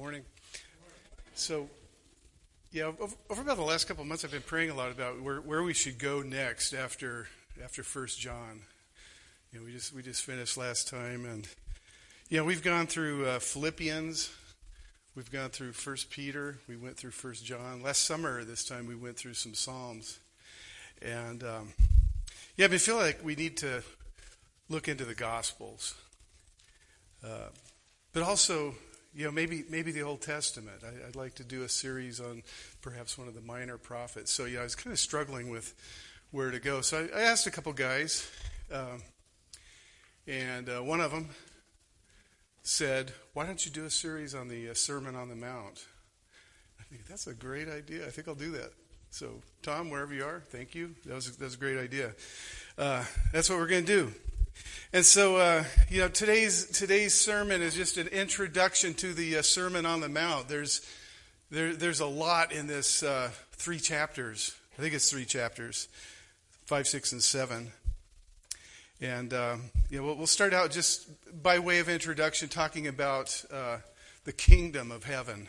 morning. So, yeah, over, about the last couple of months, I've been praying a lot about where, where we should go next after after First John. You know, we just we just finished last time, and yeah, we've gone through uh, Philippians, we've gone through First Peter, we went through First John. Last summer, this time we went through some Psalms, and um, yeah, I feel like we need to look into the Gospels, uh, but also you know, maybe maybe the Old Testament. I, would like to do a series on perhaps one of the minor prophets. So yeah, I was kind of struggling with where to go. So I, I asked a couple guys, um, and uh, one of them said, "Why don't you do a series on the uh, Sermon on the Mount?" I think that's a great idea. I think I'll do that. So Tom, wherever you are, thank you. That was that was a great idea. Uh, that's what we're going to do. And so, uh, you know, today's today's sermon is just an introduction to the uh, Sermon on the Mount. There's there, there's a lot in this uh, three chapters. I think it's three chapters, five, six, and seven. And um, you know, we'll, start out just by way of introduction, talking about uh, the kingdom of heaven,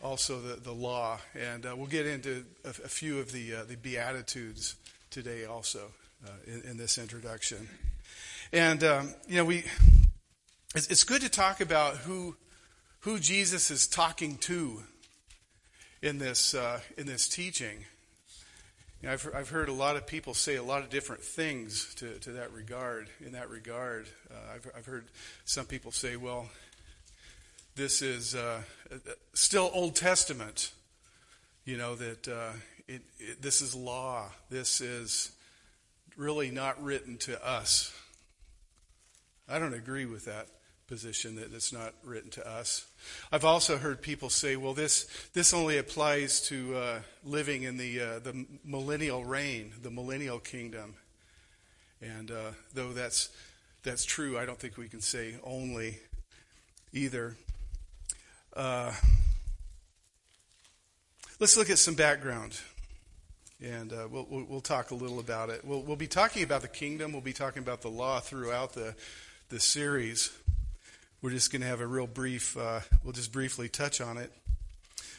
also the the law, and uh, we'll get into a, a few of the uh, the beatitudes today, also in, in this introduction. And, um, you know, we, it's, it's good to talk about who, who Jesus is talking to in this, uh, in this teaching. You know, I've, I've heard a lot of people say a lot of different things to, to that regard, in that regard. Uh, I've, I've heard some people say, well, this is uh, still Old Testament, you know, that uh, it, it, this is law. This is really not written to us. I don't agree with that position that it's not written to us. I've also heard people say, well, this, this only applies to uh, living in the, uh, the millennial reign, the millennial kingdom. And uh, though that's, that's true, I don't think we can say only either. Uh, let's look at some background. And uh, we'll, we'll talk a little about it. We'll, we'll be talking about the kingdom. We'll be talking about the law throughout the this series. We're just going to have a real brief, uh, we'll just briefly touch on it.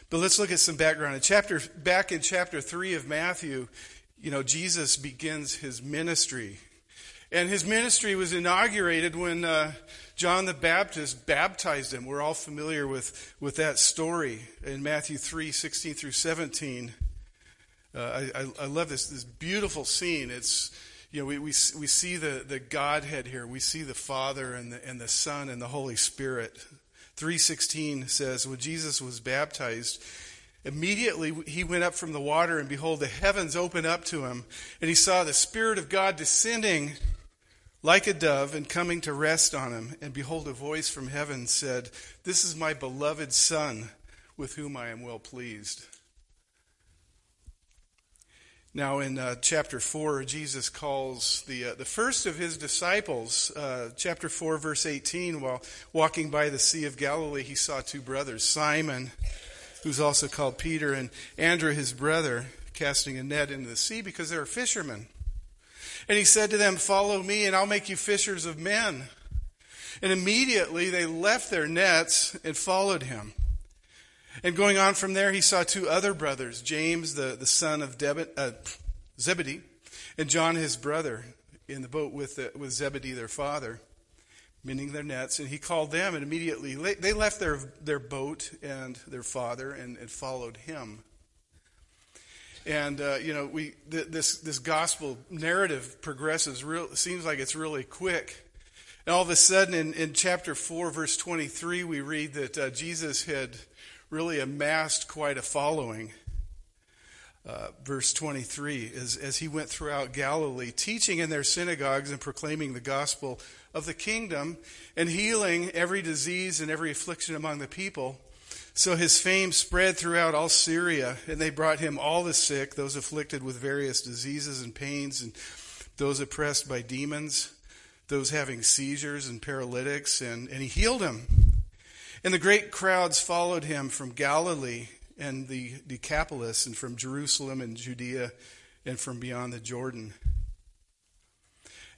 But let's look at some background. In chapter, back in chapter 3 of Matthew, you know, Jesus begins his ministry. And his ministry was inaugurated when uh, John the Baptist baptized him. We're all familiar with, with that story in Matthew 3 16 through 17. Uh, I, I, love this, this beautiful scene. It's you know, we, we, we see the, the Godhead here. We see the Father and the, and the Son and the Holy Spirit. 316 says, when Jesus was baptized, immediately he went up from the water, and behold, the heavens opened up to him, and he saw the Spirit of God descending like a dove and coming to rest on him. And behold, a voice from heaven said, This is my beloved Son, with whom I am well pleased. Now, in uh, chapter 4, Jesus calls the, uh, the first of his disciples, uh, chapter 4, verse 18, while walking by the Sea of Galilee, he saw two brothers, Simon, who's also called Peter, and Andrew, his brother, casting a net into the sea because they were fishermen. And he said to them, Follow me, and I'll make you fishers of men. And immediately they left their nets and followed him. And going on from there, he saw two other brothers, James, the, the son of uh, Zebedee, and John, his brother, in the boat with, the, with Zebedee, their father, mending their nets. And he called them, and immediately they left their, their boat and their father and, and followed him. And uh, you know, we th- this this gospel narrative progresses. Real seems like it's really quick. And all of a sudden, in, in chapter four, verse twenty three, we read that uh, Jesus had really amassed quite a following. Uh, verse 23 is as he went throughout Galilee, teaching in their synagogues and proclaiming the gospel of the kingdom and healing every disease and every affliction among the people. So his fame spread throughout all Syria, and they brought him all the sick, those afflicted with various diseases and pains, and those oppressed by demons, those having seizures and paralytics, and, and he healed them. And the great crowds followed him from Galilee and the Decapolis, and from Jerusalem and Judea, and from beyond the Jordan.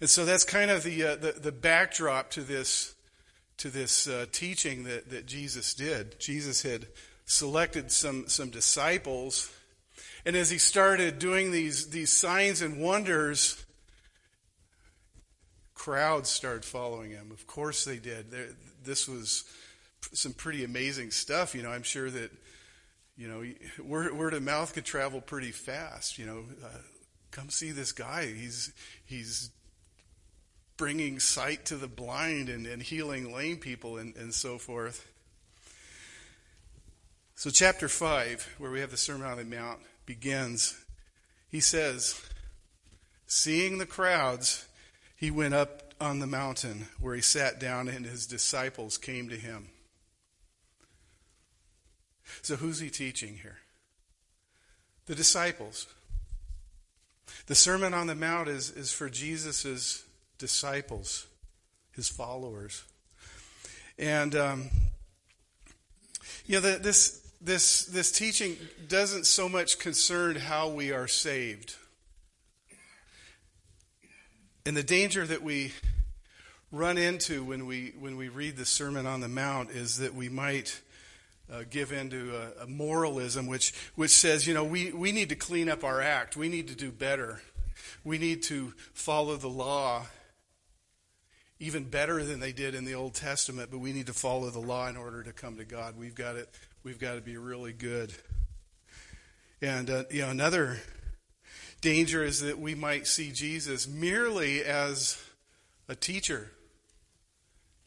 And so that's kind of the, uh, the, the backdrop to this, to this uh, teaching that, that Jesus did. Jesus had selected some, some disciples, and as he started doing these, these signs and wonders, crowds started following him. Of course they did. This was some pretty amazing stuff. You know, I'm sure that, you know, word, word of mouth could travel pretty fast. You know, uh, come see this guy. He's, he's bringing sight to the blind and, and healing lame people and, and so forth. So, chapter 5, where we have the Sermon on the Mount, begins. He says, Seeing the crowds, he went up on the mountain where he sat down, and his disciples came to him. So, who's he teaching here? The disciples. The Sermon on the Mount is, is for Jesus' disciples, his followers. And, um, you know, the, this, this, this teaching doesn't so much concern how we are saved. And the danger that we run into when we, when we read the Sermon on the Mount is that we might uh, give into a, a, moralism which, which says, you know, we, we need to clean up our act. We need to do better. We need to follow the law even better than they did in the Old Testament, but we need to follow the law in order to come to God. We've got to, we've got to be really good. And, uh, you know, another danger is that we might see Jesus merely as a teacher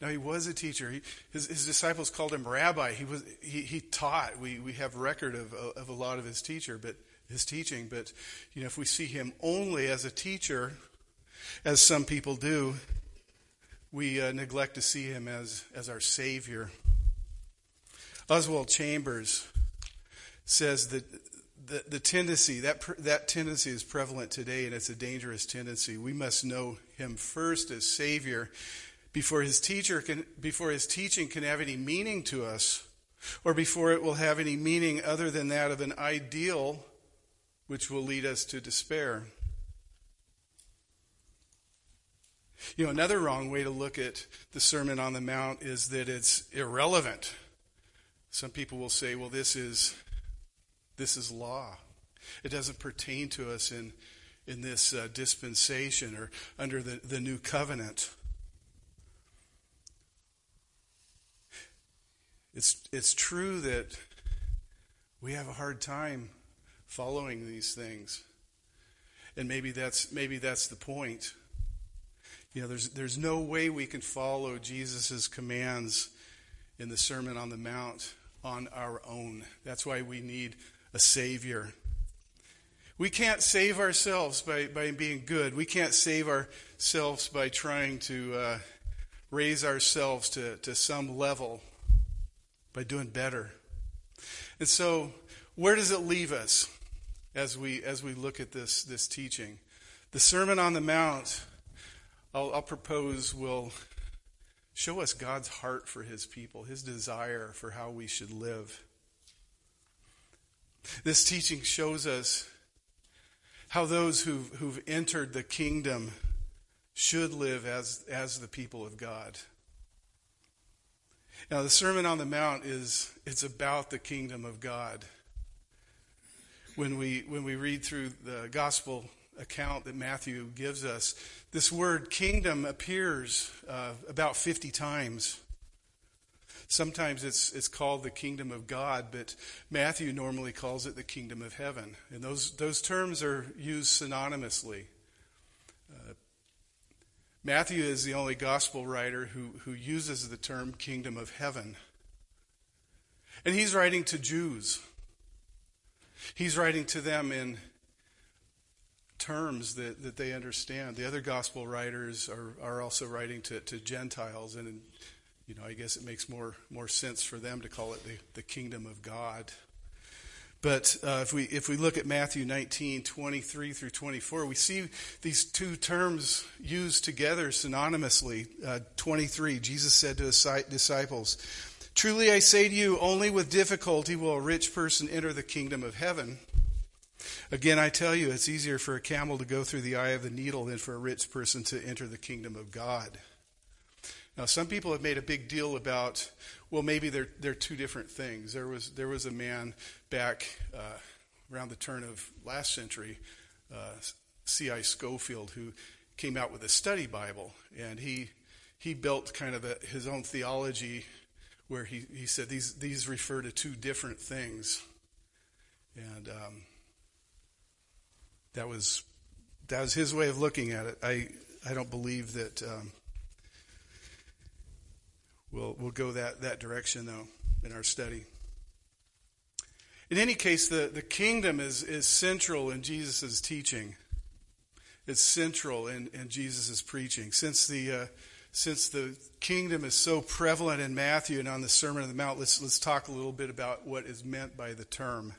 now he was a teacher. He, his, his, disciples called him rabbi. He was he, he taught. We we have record of of a lot of his teacher, but his teaching. But you know, if we see him only as a teacher, as some people do, we uh, neglect to see him as as our savior. Oswald Chambers says that the, the tendency that that tendency is prevalent today, and it's a dangerous tendency. We must know him first as savior before his teacher can, before his teaching can have any meaning to us, or before it will have any meaning other than that of an ideal which will lead us to despair. You know, another wrong way to look at the Sermon on the Mount is that it's irrelevant. Some people will say, well, this is this is law. It doesn't pertain to us in in this uh, dispensation or under the, the new covenant. It's, it's true that we have a hard time following these things. And maybe that's, maybe that's the point. You know, there's, there's no way we can follow Jesus' commands in the Sermon on the Mount on our own. That's why we need a Savior. We can't save ourselves by, by being good. We can't save ourselves by trying to uh, raise ourselves to, to some level by doing better. And so, where does it leave us as we as we look at this this teaching? The Sermon on the Mount, I'll, I'll propose, will show us God's heart for His people, His desire for how we should live. This teaching shows us how those who've, who've entered the kingdom should live as, as the people of God. Now, the Sermon on the Mount is it's about the kingdom of God. When we when we read through the gospel account that Matthew gives us, this word kingdom appears uh, about 50 times. Sometimes it's it's called the kingdom of God, but Matthew normally calls it the kingdom of heaven. And those those terms are used synonymously. Matthew is the only gospel writer who, who uses the term kingdom of heaven. And he's writing to Jews. He's writing to them in terms that, that they understand. The other gospel writers are, are also writing to, to Gentiles, and you know, I guess it makes more, more sense for them to call it the, the kingdom of God. But uh, if we if we look at Matthew 19, 23 through 24, we see these two terms used together synonymously. Uh, 23, Jesus said to his disciples, Truly I say to you, only with difficulty will a rich person enter the kingdom of heaven. Again, I tell you, it's easier for a camel to go through the eye of the needle than for a rich person to enter the kingdom of God. Now, some people have made a big deal about, well, maybe they're, they're two different things. There was, there was a man back uh, around the turn of last century, uh, C.I. Scofield, who came out with a study Bible, and he, he built kind of a, his own theology where he, he said these, these refer to two different things. And um, that was that was his way of looking at it. I I don't believe that um, we'll we'll go that that direction though in our study. In any case, the, the kingdom is, is central in Jesus' teaching. It's central in, in Jesus' preaching. Since the, uh, since the kingdom is so prevalent in Matthew and on the Sermon on the Mount, let's, let's talk a little bit about what is meant by the term.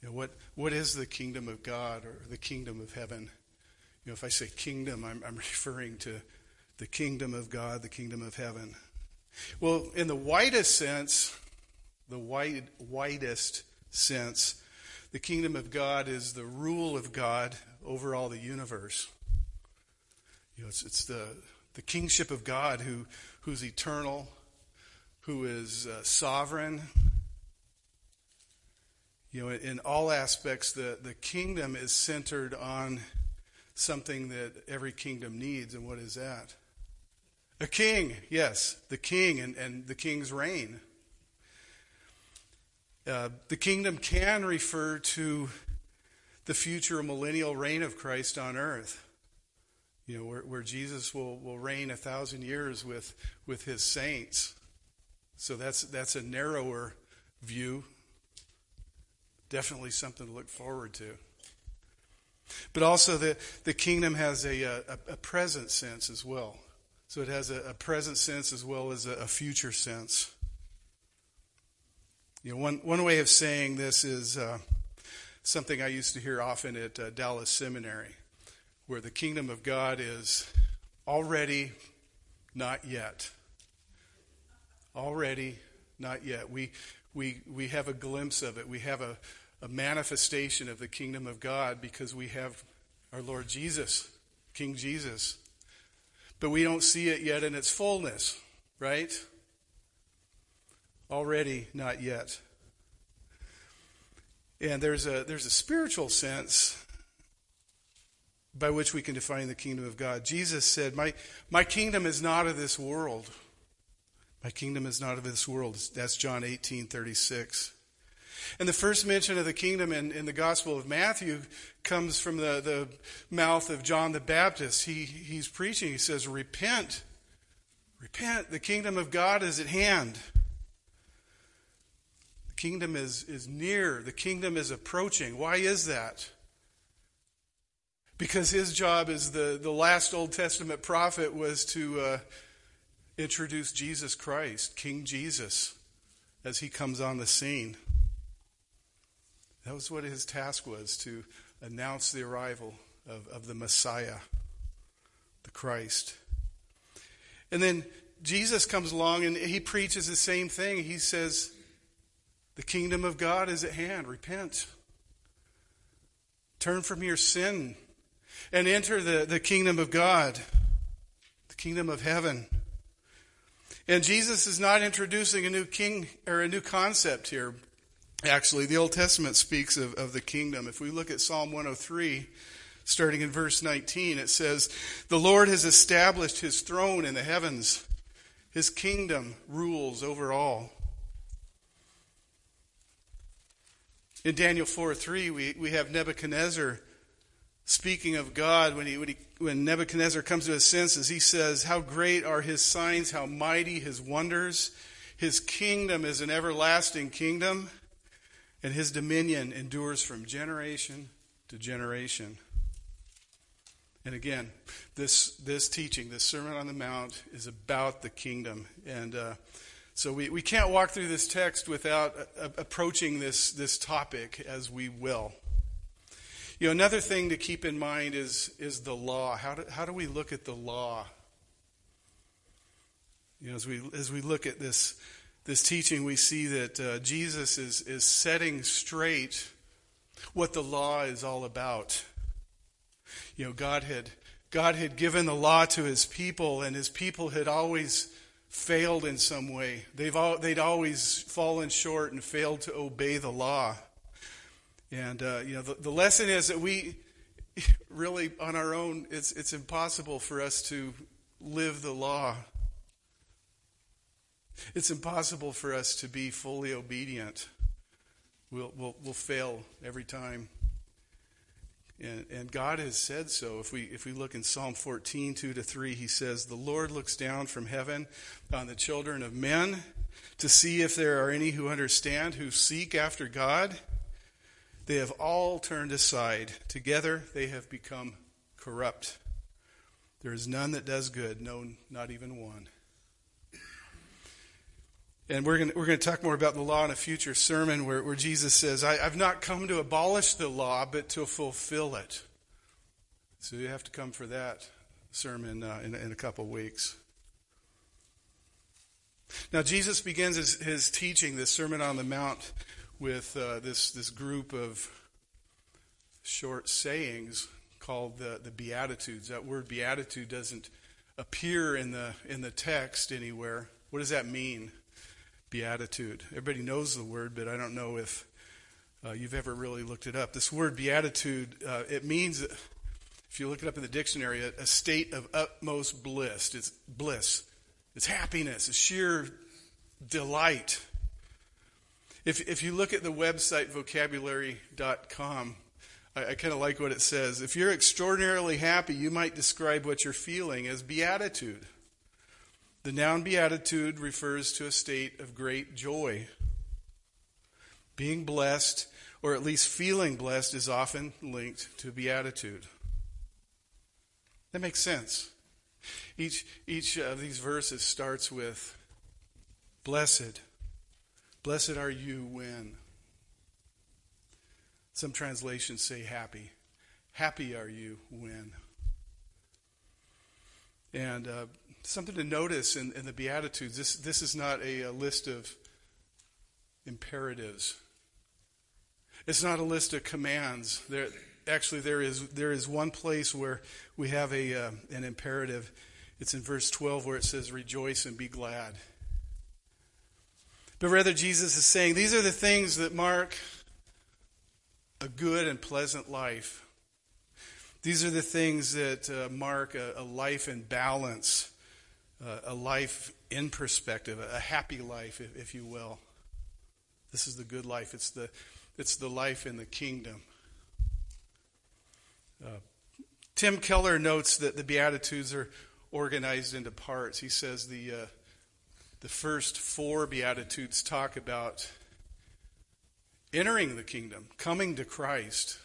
You know, what, what is the kingdom of God or the kingdom of heaven? You know, if I say kingdom, I'm, I'm referring to the kingdom of God, the kingdom of heaven. Well, in the widest sense, the wide, widest sense, the kingdom of God is the rule of God over all the universe. You know, it's, it's the, the kingship of God who, who's eternal, who is uh, sovereign, you know, in all aspects, the, the kingdom is centered on something that every kingdom needs. And what is that? A king, yes, the king and, and the king's reign. Uh, the kingdom can refer to the future millennial reign of Christ on earth. You know, where, where Jesus will, will reign a thousand years with, with his saints. So that's, that's a narrower view definitely something to look forward to. But also, the, the kingdom has a, a, a present sense as well. So it has a, a present sense as well as a, a, future sense. You know, one, one way of saying this is uh, something I used to hear often at uh, Dallas Seminary, where the kingdom of God is already, not yet. Already, not yet. We, we, we have a glimpse of it. We have a, a manifestation of the kingdom of God because we have our Lord Jesus, King Jesus. But we don't see it yet in its fullness, right? Already not yet. And there's a, there's a spiritual sense by which we can define the kingdom of God. Jesus said, My, my kingdom is not of this world. My kingdom is not of this world. That's John 18, 36. And the first mention of the kingdom in, in the Gospel of Matthew comes from the, the mouth of John the Baptist. He, he's preaching. He says, Repent. Repent. The kingdom of God is at hand. The kingdom is, is near. The kingdom is approaching. Why is that? Because his job as the, the last Old Testament prophet was to uh, introduce Jesus Christ, King Jesus, as he comes on the scene. That was what his task was to announce the arrival of, of the Messiah, the Christ. And then Jesus comes along and he preaches the same thing. He says, The kingdom of God is at hand. Repent. Turn from your sin and enter the, the kingdom of God, the kingdom of heaven. And Jesus is not introducing a new king or a new concept here. Actually, the Old Testament speaks of, of the kingdom. If we look at Psalm 103, starting in verse 19, it says, The Lord has established his throne in the heavens, his kingdom rules over all. In Daniel 4 3, we, we have Nebuchadnezzar speaking of God when, he, when, he, when Nebuchadnezzar comes to his senses. He says, How great are his signs, how mighty his wonders. His kingdom is an everlasting kingdom, and his dominion endures from generation to generation. And again, this, this teaching, this Sermon on the Mount, is about the kingdom. And uh, so we, we can't walk through this text without uh, approaching this, this topic as we will. You know, another thing to keep in mind is, is the law. How do, how do we look at the law? You know, as we, as we look at this, this teaching, we see that uh, Jesus is, is setting straight what the law is all about. You know, God had, God had given the law to his people, and his people had always failed in some way. They've all, they'd always fallen short and failed to obey the law. And, uh, you know, the, the lesson is that we really, on our own, it's, it's impossible for us to live the law. It's impossible for us to be fully obedient. We'll, we'll, we'll fail every time. And, and, God has said so. If we, if we look in Psalm 14, 2 to 3, he says, The Lord looks down from heaven on the children of men to see if there are any who understand, who seek after God. They have all turned aside. Together they have become corrupt. There is none that does good, no, not even one. And we're going we're to talk more about the law in a future sermon where, where Jesus says, I, I've not come to abolish the law, but to fulfill it. So you have to come for that sermon uh, in, in a couple weeks. Now, Jesus begins his, his teaching, this Sermon on the Mount, with uh, this, this group of short sayings called the, the Beatitudes. That word beatitude doesn't appear in the, in the text anywhere. What does that mean? Beatitude. Everybody knows the word, but I don't know if uh, you've ever really looked it up. This word beatitude, uh, it means, if you look it up in the dictionary, a, a state of utmost bliss. It's bliss. It's happiness. It's sheer delight. If, if you look at the website vocabulary.com, I, I kind of like what it says. If you're extraordinarily happy, you might describe what you're feeling as beatitude. The noun beatitude refers to a state of great joy. Being blessed, or at least feeling blessed, is often linked to beatitude. That makes sense. Each, each of these verses starts with Blessed. Blessed are you when. Some translations say happy. Happy are you when. And uh, something to notice in, in the Beatitudes. This, this is not a, a, list of imperatives. It's not a list of commands. There, actually, there is, there is one place where we have a, uh, an imperative. It's in verse 12 where it says, Rejoice and be glad. But rather, Jesus is saying, These are the things that mark a good and pleasant life. These are the things that uh, mark a, a life in balance uh, a life in perspective, a happy life, if, if, you will. This is the good life. It's the, it's the life in the kingdom. Uh, Tim Keller notes that the Beatitudes are organized into parts. He says the, uh, the first four Beatitudes talk about entering the kingdom, coming to Christ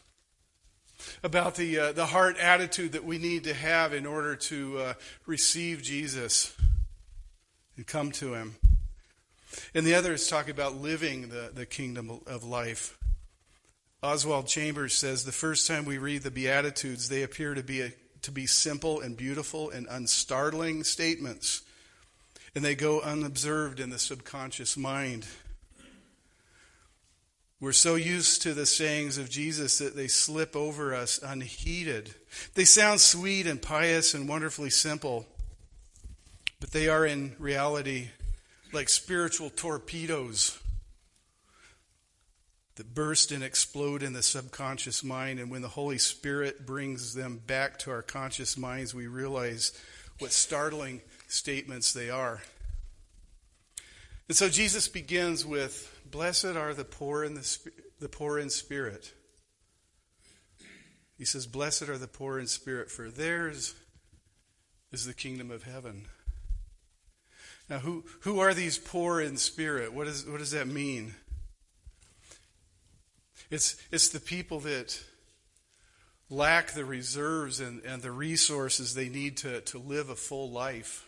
about the, uh, the heart attitude that we need to have in order to uh, receive Jesus and come to Him. And the other is talking about living the, the kingdom of life. Oswald Chambers says the first time we read the Beatitudes, they appear to be, a, to be simple and beautiful and unstartling statements, and they go unobserved in the subconscious mind. We're so used to the sayings of Jesus that they slip over us unheeded. They sound sweet and pious and wonderfully simple, but they are in reality like spiritual torpedoes that burst and explode in the subconscious mind. And when the Holy Spirit brings them back to our conscious minds, we realize what startling statements they are. And so Jesus begins with Blessed are the poor in the, the poor in spirit. He says, Blessed are the poor in spirit, for theirs is the kingdom of heaven. Now, who, who are these poor in spirit? What, is, what does that mean? It's, it's the people that lack the reserves and, and the resources they need to, to live a full life.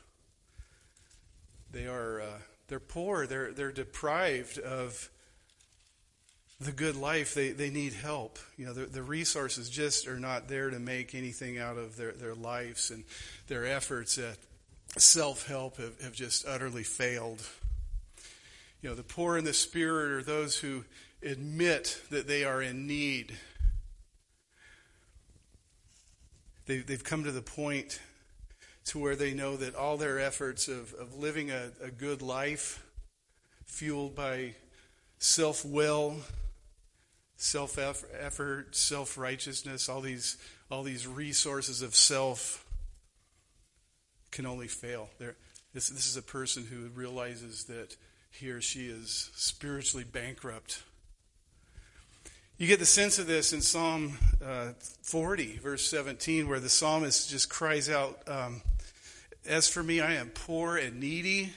They are. Uh, they're poor. They're, they're deprived of the good life. They, they need help. You know, the, the resources just are not there to make anything out of their, their lives, and their efforts at self help have, have just utterly failed. You know, the poor in the spirit are those who admit that they are in need. they, they've come to the point to where they know that all their efforts of, of living a, a good life, fueled by self will, self effort, self righteousness, all these, all these resources of self can only fail. this, this is a person who realizes that he or she is spiritually bankrupt. You get the sense of this in Psalm uh, 40, verse 17, where the psalmist just cries out, um, As for me, I am poor and needy,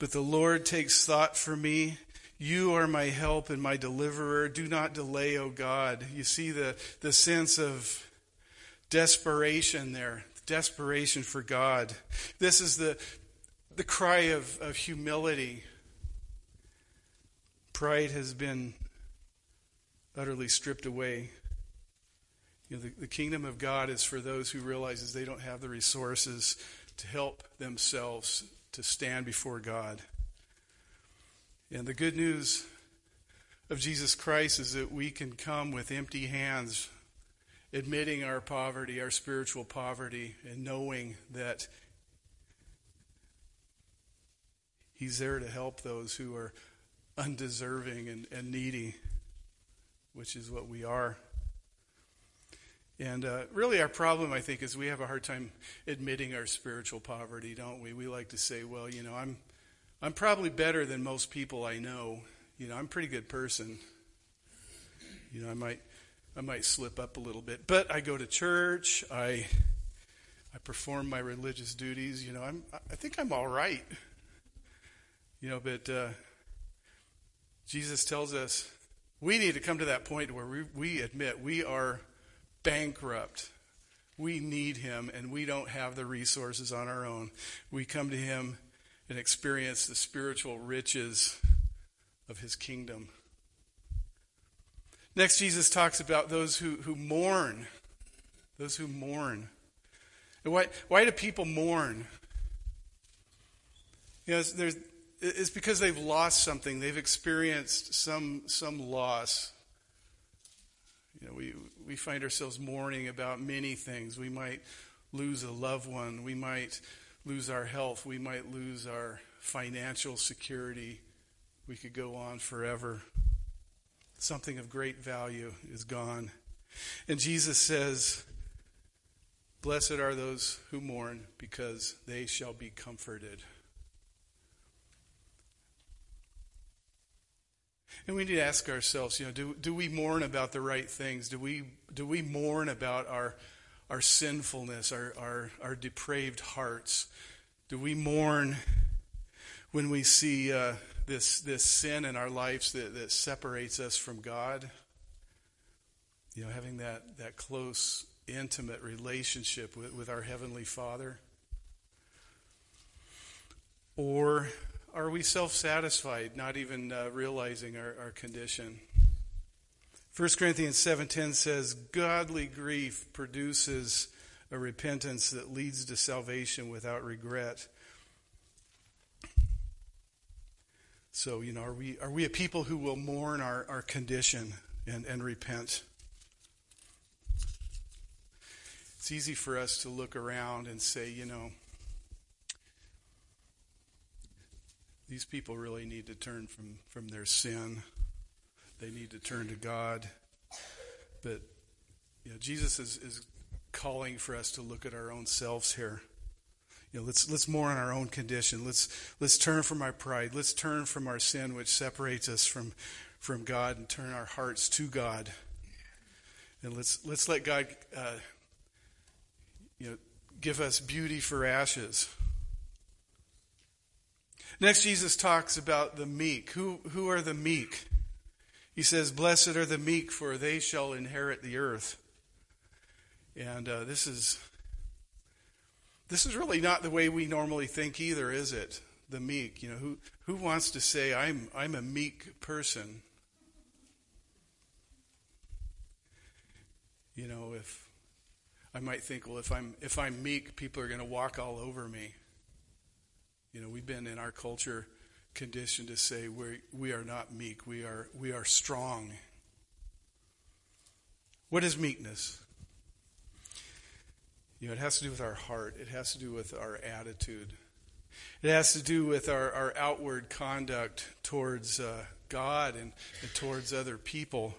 but the Lord takes thought for me. You are my help and my deliverer. Do not delay, O God. You see the, the sense of desperation there, desperation for God. This is the, the cry of, of humility. Pride has been utterly stripped away. You know, the, the kingdom of God is for those who realizes they don't have the resources to help themselves to stand before God. And the good news of Jesus Christ is that we can come with empty hands, admitting our poverty, our spiritual poverty, and knowing that He's there to help those who are undeserving and, and needy, which is what we are. And uh, really, our problem, I think, is we have a hard time admitting our spiritual poverty, don't we? We like to say, well, you know, I'm I'm probably better than most people I know. You know, I'm a pretty good person. You know, I might I might slip up a little bit, but I go to church. I I perform my religious duties. You know, I'm I think I'm all right. You know, but uh, Jesus tells us we need to come to that point where we, we admit we are bankrupt. We need Him, and we don't have the resources on our own. We come to Him and experience the spiritual riches of his kingdom. Next, Jesus talks about those who, who mourn. Those who mourn. Why, why do people mourn? You know, there's, it's because they've lost something. They've experienced some, some loss. You know, we, we find ourselves mourning about many things. We might lose a loved one. We might lose our health. We might lose our financial security. We could go on forever. Something of great value is gone. And Jesus says, Blessed are those who mourn, because they shall be comforted. And we need to ask ourselves, you know, do, do we mourn about the right things? Do we, do we mourn about our our sinfulness, our, our, our depraved hearts? Do we mourn when we see uh, this, this sin in our lives that, that separates us from God? You know, having that, that close, intimate relationship with, with our Heavenly Father? Or are we self satisfied, not even uh, realizing our, our condition? 1 Corinthians 7:10 says godly grief produces a repentance that leads to salvation without regret. So, you know, are we are we a people who will mourn our, our condition and, and repent? It's easy for us to look around and say, you know, these people really need to turn from, from their sin. They need to turn to God. But you know, Jesus is, is calling for us to look at our own selves here. You know, let's let's mourn our own condition. Let's let's turn from our pride. Let's turn from our sin, which separates us from from God, and turn our hearts to God. And let's let's let God, uh, you know, give us beauty for ashes. Next, Jesus talks about the meek. Who who are the meek? He says, Blessed are the meek, for they shall inherit the earth. And uh, this is this is really not the way we normally think either, is it? The meek. You know, who who wants to say I'm I'm a meek person? You know, if I might think, well, if I'm if I'm meek, people are going to walk all over me. You know, we've been in our culture conditioned to say we we are not meek. We are we are strong. What is meekness? You know, it has to do with our heart. It has to do with our attitude. It has to do with our, our outward conduct towards uh, God and, and, towards other people.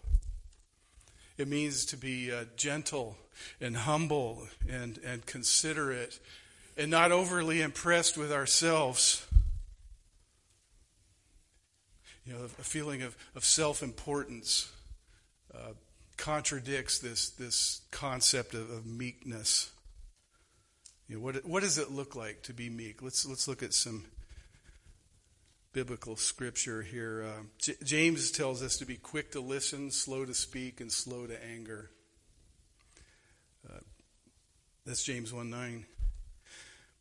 It means to be uh, gentle and humble and, and considerate and not overly impressed with ourselves. You know, a feeling of, of self importance uh, contradicts this, this concept of, of meekness. You know, what, what does it look like to be meek? Let's, let's look at some biblical scripture here. Uh, J- James tells us to be quick to listen, slow to speak, and slow to anger. Uh, that's James 1 9.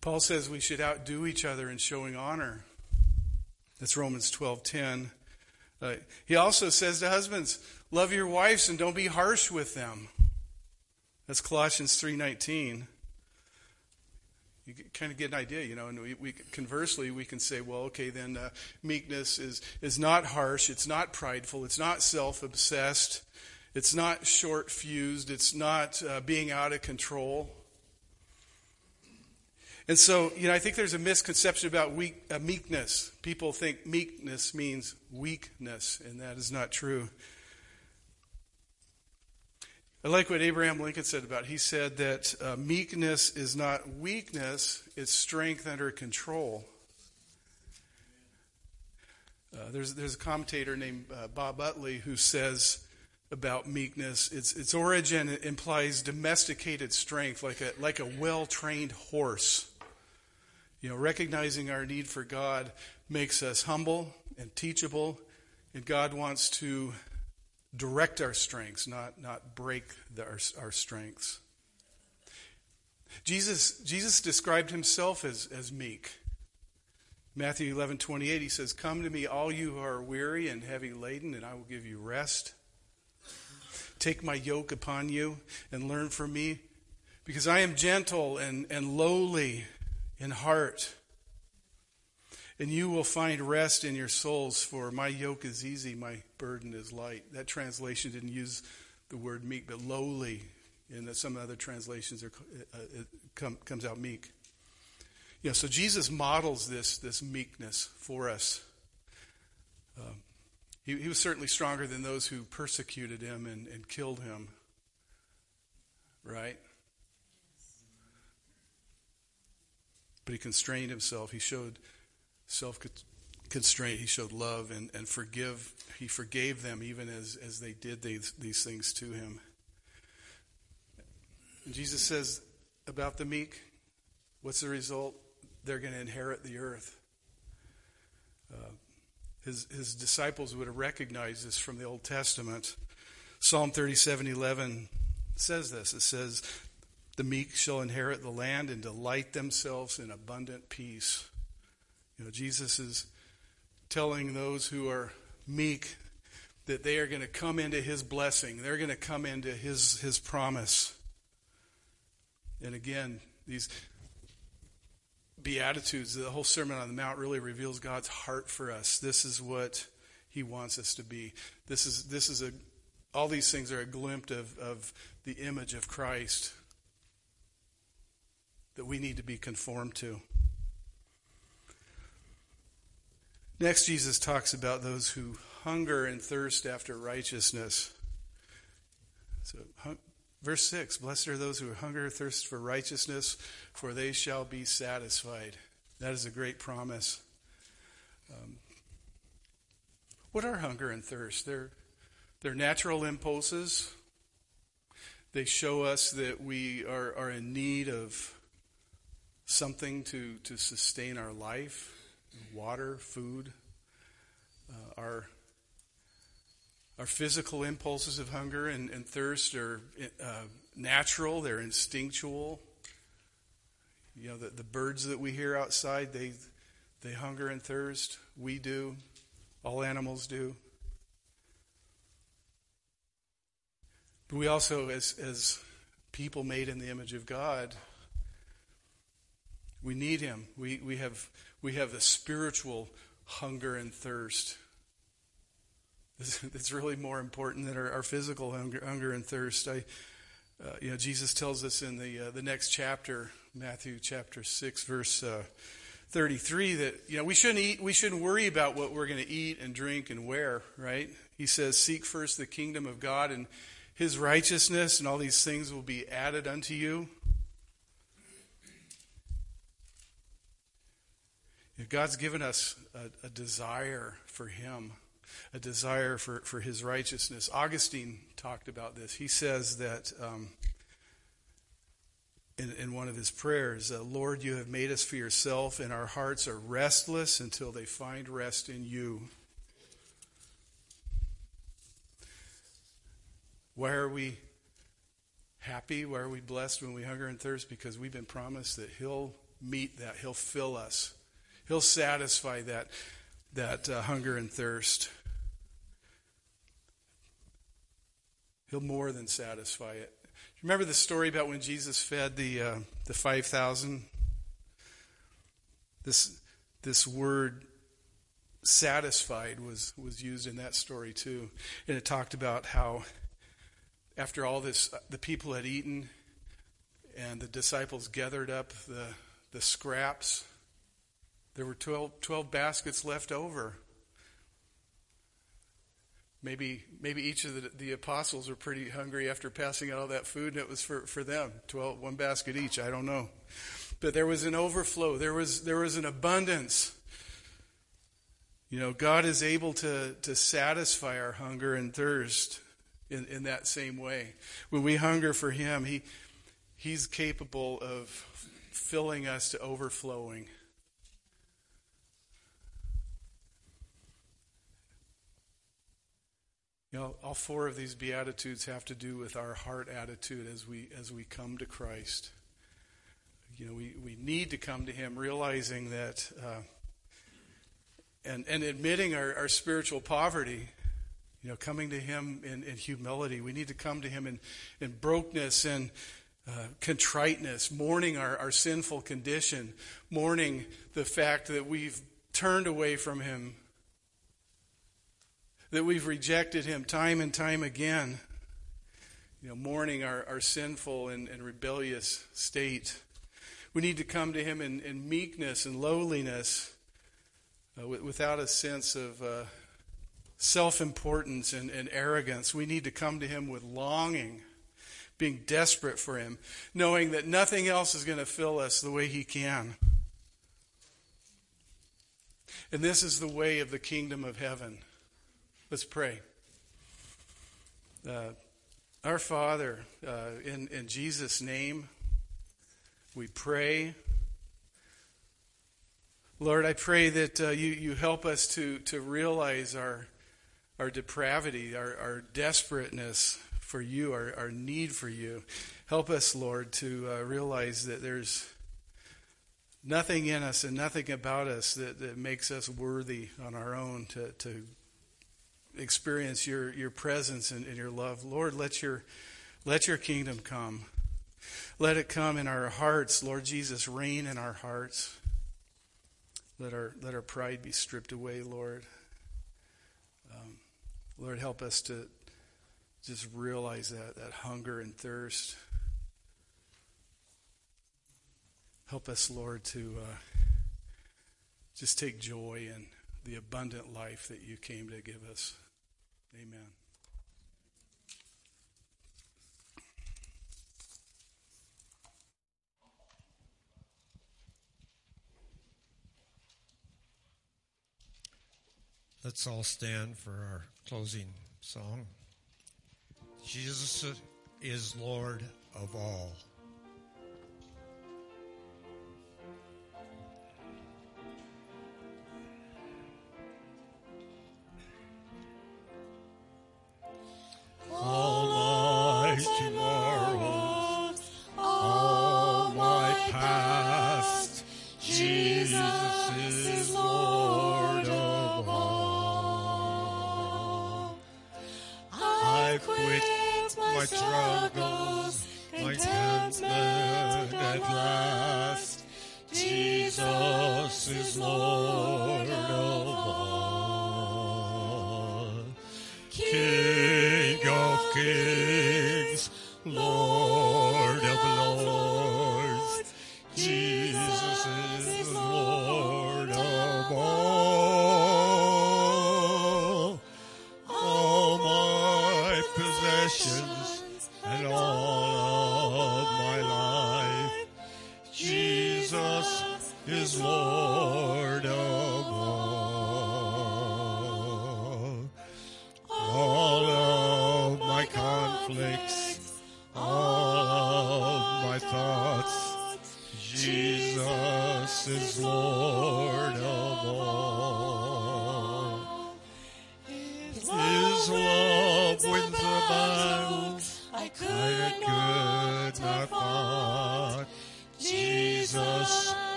Paul says we should outdo each other in showing honor. That's Romans 12:10. Uh, he also says to husbands, love your wives and don't be harsh with them. That's Colossians 3:19. You kind of get an idea, you know, and we, we conversely we can say, well, okay, then uh, meekness is is not harsh, it's not prideful, it's not self-obsessed, it's not short-fused, it's not uh, being out of control. And so, you know, I think there's a misconception about weak, uh, meekness. People think meekness means weakness, and that is not true. I like what Abraham Lincoln said about it. He said that uh, meekness is not weakness, it's strength under control. Uh, there's, there's a commentator named uh, Bob Utley who says about meekness its, its origin implies domesticated strength, like a, like a well trained horse. You know, recognizing our need for God makes us humble and teachable, and God wants to direct our strengths, not, not break the, our, our strengths. Jesus, Jesus described himself as, as meek. Matthew 11, 28, he says, Come to me, all you who are weary and heavy laden, and I will give you rest. Take my yoke upon you and learn from me, because I am gentle and, and lowly in heart. And you will find rest in your souls, for my yoke is easy, my burden is light. That translation didn't use the word meek, but lowly. In some other translations, are, uh, it come, comes out meek. You know, so Jesus models this, this meekness for us. Um, he, he, was certainly stronger than those who persecuted him and, and killed him. Right? But he constrained himself. He showed self constraint. He showed love and, and forgive. He forgave them even as, as they did these, these things to him. And Jesus says about the meek, what's the result? They're going to inherit the earth. Uh, his, his disciples would have recognized this from the Old Testament. Psalm 37:11 says this. It says, the meek shall inherit the land and delight themselves in abundant peace. You know, Jesus is telling those who are meek that they are going to come into his blessing. They're going to come into his, his promise. And again, these Beatitudes, the whole Sermon on the Mount really reveals God's heart for us. This is what he wants us to be. This is, this is a, all these things are a glimpse of, of the image of Christ that we need to be conformed to. Next, Jesus talks about those who hunger and thirst after righteousness. So, verse 6 Blessed are those who hunger and thirst for righteousness, for they shall be satisfied. That is a great promise. Um, what are hunger and thirst? They're, they're natural impulses. They show us that we are, are in need of something to, to sustain our life water, food. Uh, our, our physical impulses of hunger and, and thirst are uh, natural, they're instinctual. You know, the, the birds that we hear outside, they, they hunger and thirst. We do. All animals do. But we also, as, as people made in the image of God, we need him. We, we, have, we have the spiritual hunger and thirst. It's really more important than our, our physical hunger, hunger and thirst. I, uh, you know, Jesus tells us in the uh, the next chapter, Matthew chapter six, verse uh, thirty three, that you know we shouldn't eat, we shouldn't worry about what we're going to eat and drink and wear. Right? He says, "Seek first the kingdom of God and His righteousness, and all these things will be added unto you." God's given us a, a desire for Him a desire for, for his righteousness. Augustine talked about this. He says that um, in, in one of his prayers, uh, Lord, you have made us for yourself, and our hearts are restless until they find rest in you. Why are we happy? Why are we blessed when we hunger and thirst? Because we've been promised that He'll meet that, He'll fill us, He'll satisfy that, that uh, hunger and thirst. He'll more than satisfy it. Remember the story about when Jesus fed the uh, the five thousand. This this word satisfied was was used in that story too, and it talked about how after all this the people had eaten, and the disciples gathered up the the scraps. There were 12, 12 baskets left over. Maybe, maybe each of the, the apostles were pretty hungry after passing out all that food, and it was for, for them, 12, one basket each. I don't know. But there was an overflow, there was, there was an abundance. You know, God is able to, to satisfy our hunger and thirst in, in that same way. When we hunger for Him, he, He's capable of filling us to overflowing. You know, all four of these beatitudes have to do with our heart attitude as we as we come to Christ. You know, we, we need to come to Him realizing that uh, and and admitting our, our spiritual poverty. You know, coming to Him in, in humility. We need to come to Him in, in brokenness and uh, contriteness, mourning our, our sinful condition, mourning the fact that we've turned away from Him that we've rejected him time and time again, you know, mourning our, our sinful and, and rebellious state. We need to come to him in, in meekness and lowliness uh, without a sense of uh, self importance and, and arrogance. We need to come to him with longing, being desperate for him, knowing that nothing else is going to fill us the way he can. And this is the way of the kingdom of heaven. Let's pray. Uh, our Father, uh, in, in Jesus' name, we pray. Lord, I pray that uh, you, you help us to, to realize our, our depravity, our, our desperateness for you, our, our need for you. Help us, Lord, to uh, realize that there's nothing in us and nothing about us that, that makes us worthy on our own to, to experience your, your presence and, and your love. Lord, let your, let your kingdom come. Let it come in our hearts. Lord Jesus, reign in our hearts. Let our, let our pride be stripped away, Lord. Um, Lord, help us to just realize that, that hunger and thirst. Help us, Lord, to uh, just take joy in the abundant life that you came to give us. Amen. Let's all stand for our closing song. Jesus is Lord of all. King of kings, Lord.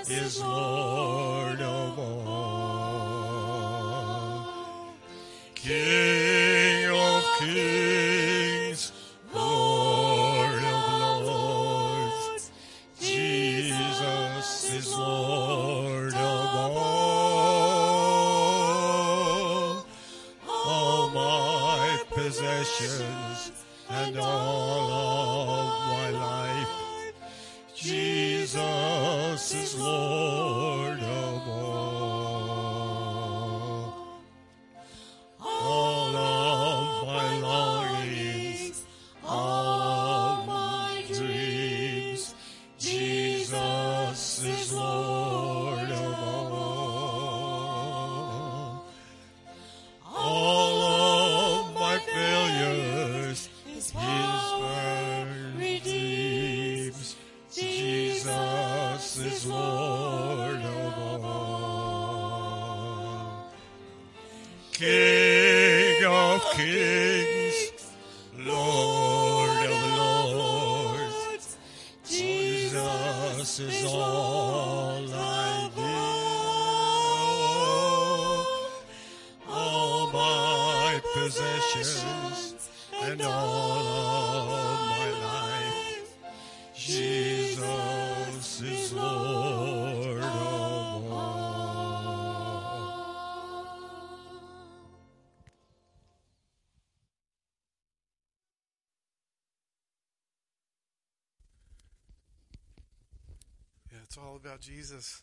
Is Lord of all. Is all I need. All my possessions and all Jesus.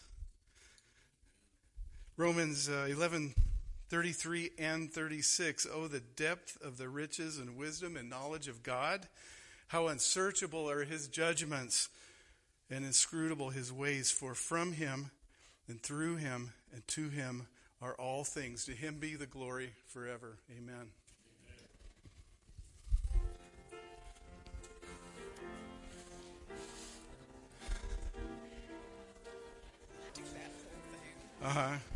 Romans uh, 11, 33 and 36. Oh, the depth of the riches and wisdom and knowledge of God. How unsearchable are his judgments and inscrutable his ways. For from him and through him and to him are all things. To him be the glory forever. Amen. Uh huh.